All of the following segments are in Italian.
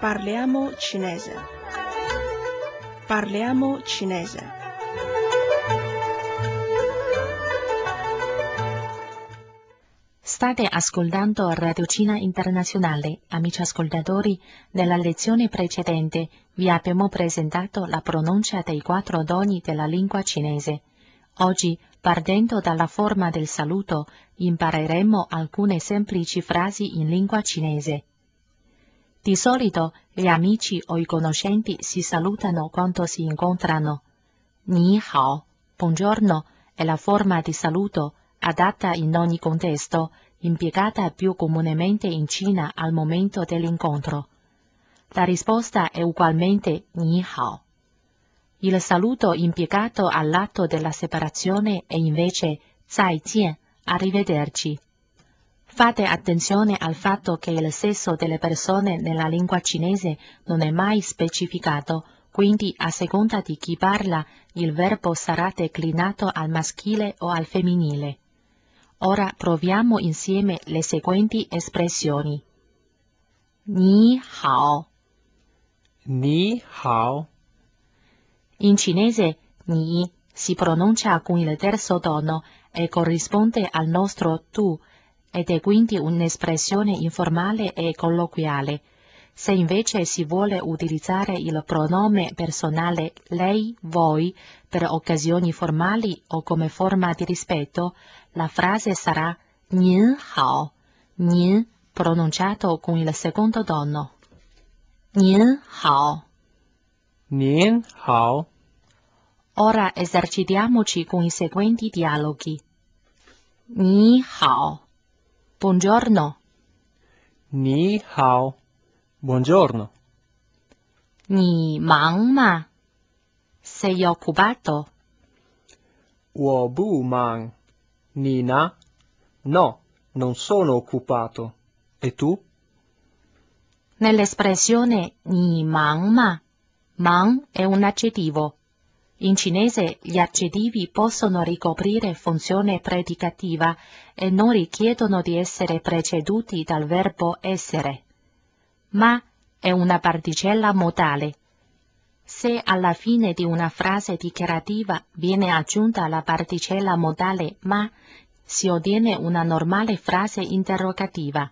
Parliamo cinese. Parliamo cinese. State ascoltando Radio Cina Internazionale. Amici ascoltatori, nella lezione precedente vi abbiamo presentato la pronuncia dei quattro doni della lingua cinese. Oggi, partendo dalla forma del saluto, impareremo alcune semplici frasi in lingua cinese. Di solito gli amici o i conoscenti si salutano quando si incontrano. Ni hao, buongiorno, è la forma di saluto adatta in ogni contesto, impiegata più comunemente in Cina al momento dell'incontro. La risposta è ugualmente Ni hao. Il saluto impiegato all'atto della separazione è invece Zai Jian, arrivederci. Fate attenzione al fatto che il sesso delle persone nella lingua cinese non è mai specificato, quindi a seconda di chi parla il verbo sarà declinato al maschile o al femminile. Ora proviamo insieme le seguenti espressioni. Ni hao. Ni hao. In cinese ni si pronuncia con il terzo tono e corrisponde al nostro tu ed è quindi un'espressione informale e colloquiale. Se invece si vuole utilizzare il pronome personale lei, voi per occasioni formali o come forma di rispetto, la frase sarà Nin hao, Nin pronunciato con il secondo tono. Nin hao. Nien hao. Ora esercitiamoci con i seguenti dialoghi. Ni hao. Buongiorno. Ni hao. Buongiorno. Ni mang ma? Sei occupato? Wo bu mang. Ni na? No, non sono occupato. E tu? Nell'espressione ni mang ma, mang è un aggettivo. In cinese gli aggettivi possono ricoprire funzione predicativa e non richiedono di essere preceduti dal verbo essere. Ma è una particella modale. Se alla fine di una frase dichiarativa viene aggiunta la particella modale ma, si ottiene una normale frase interrogativa.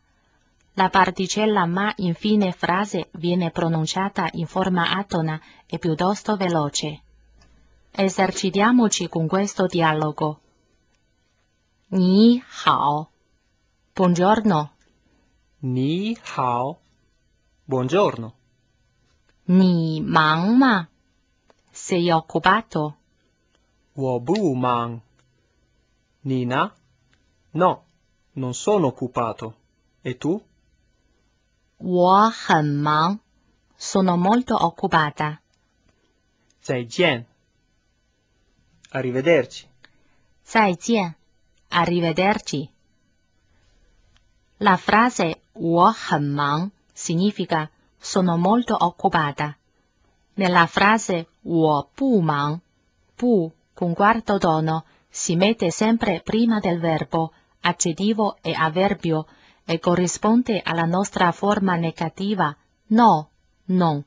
La particella ma in fine frase viene pronunciata in forma atona e piuttosto veloce. Esercitiamoci con questo dialogo. Ni hao. Buongiorno. Ni hao. Buongiorno. Ni mang ma? Sei occupato? Wo bu mang. Ni na? No, non sono occupato. E tu? 我很忙，sono molto occupata. 再见。 Arrivederci. 再见，arrivederci. La frase 我很忙 significa sono molto occupata. Nella frase 我不忙 bu con quarto tono si mette sempre prima del verbo, aggettivo e avverbio e corrisponde alla nostra forma negativa no, non.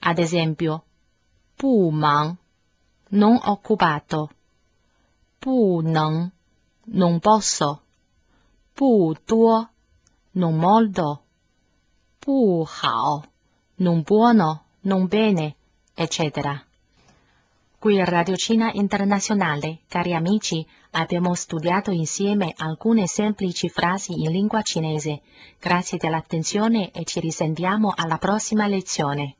Ad esempio, 不忙 non occupato. 不能 non posso. 不多 non molto. 不好 non buono, non bene, eccetera. Qui a Radio Cina Internazionale, cari amici, abbiamo studiato insieme alcune semplici frasi in lingua cinese. Grazie dell'attenzione e ci risentiamo alla prossima lezione.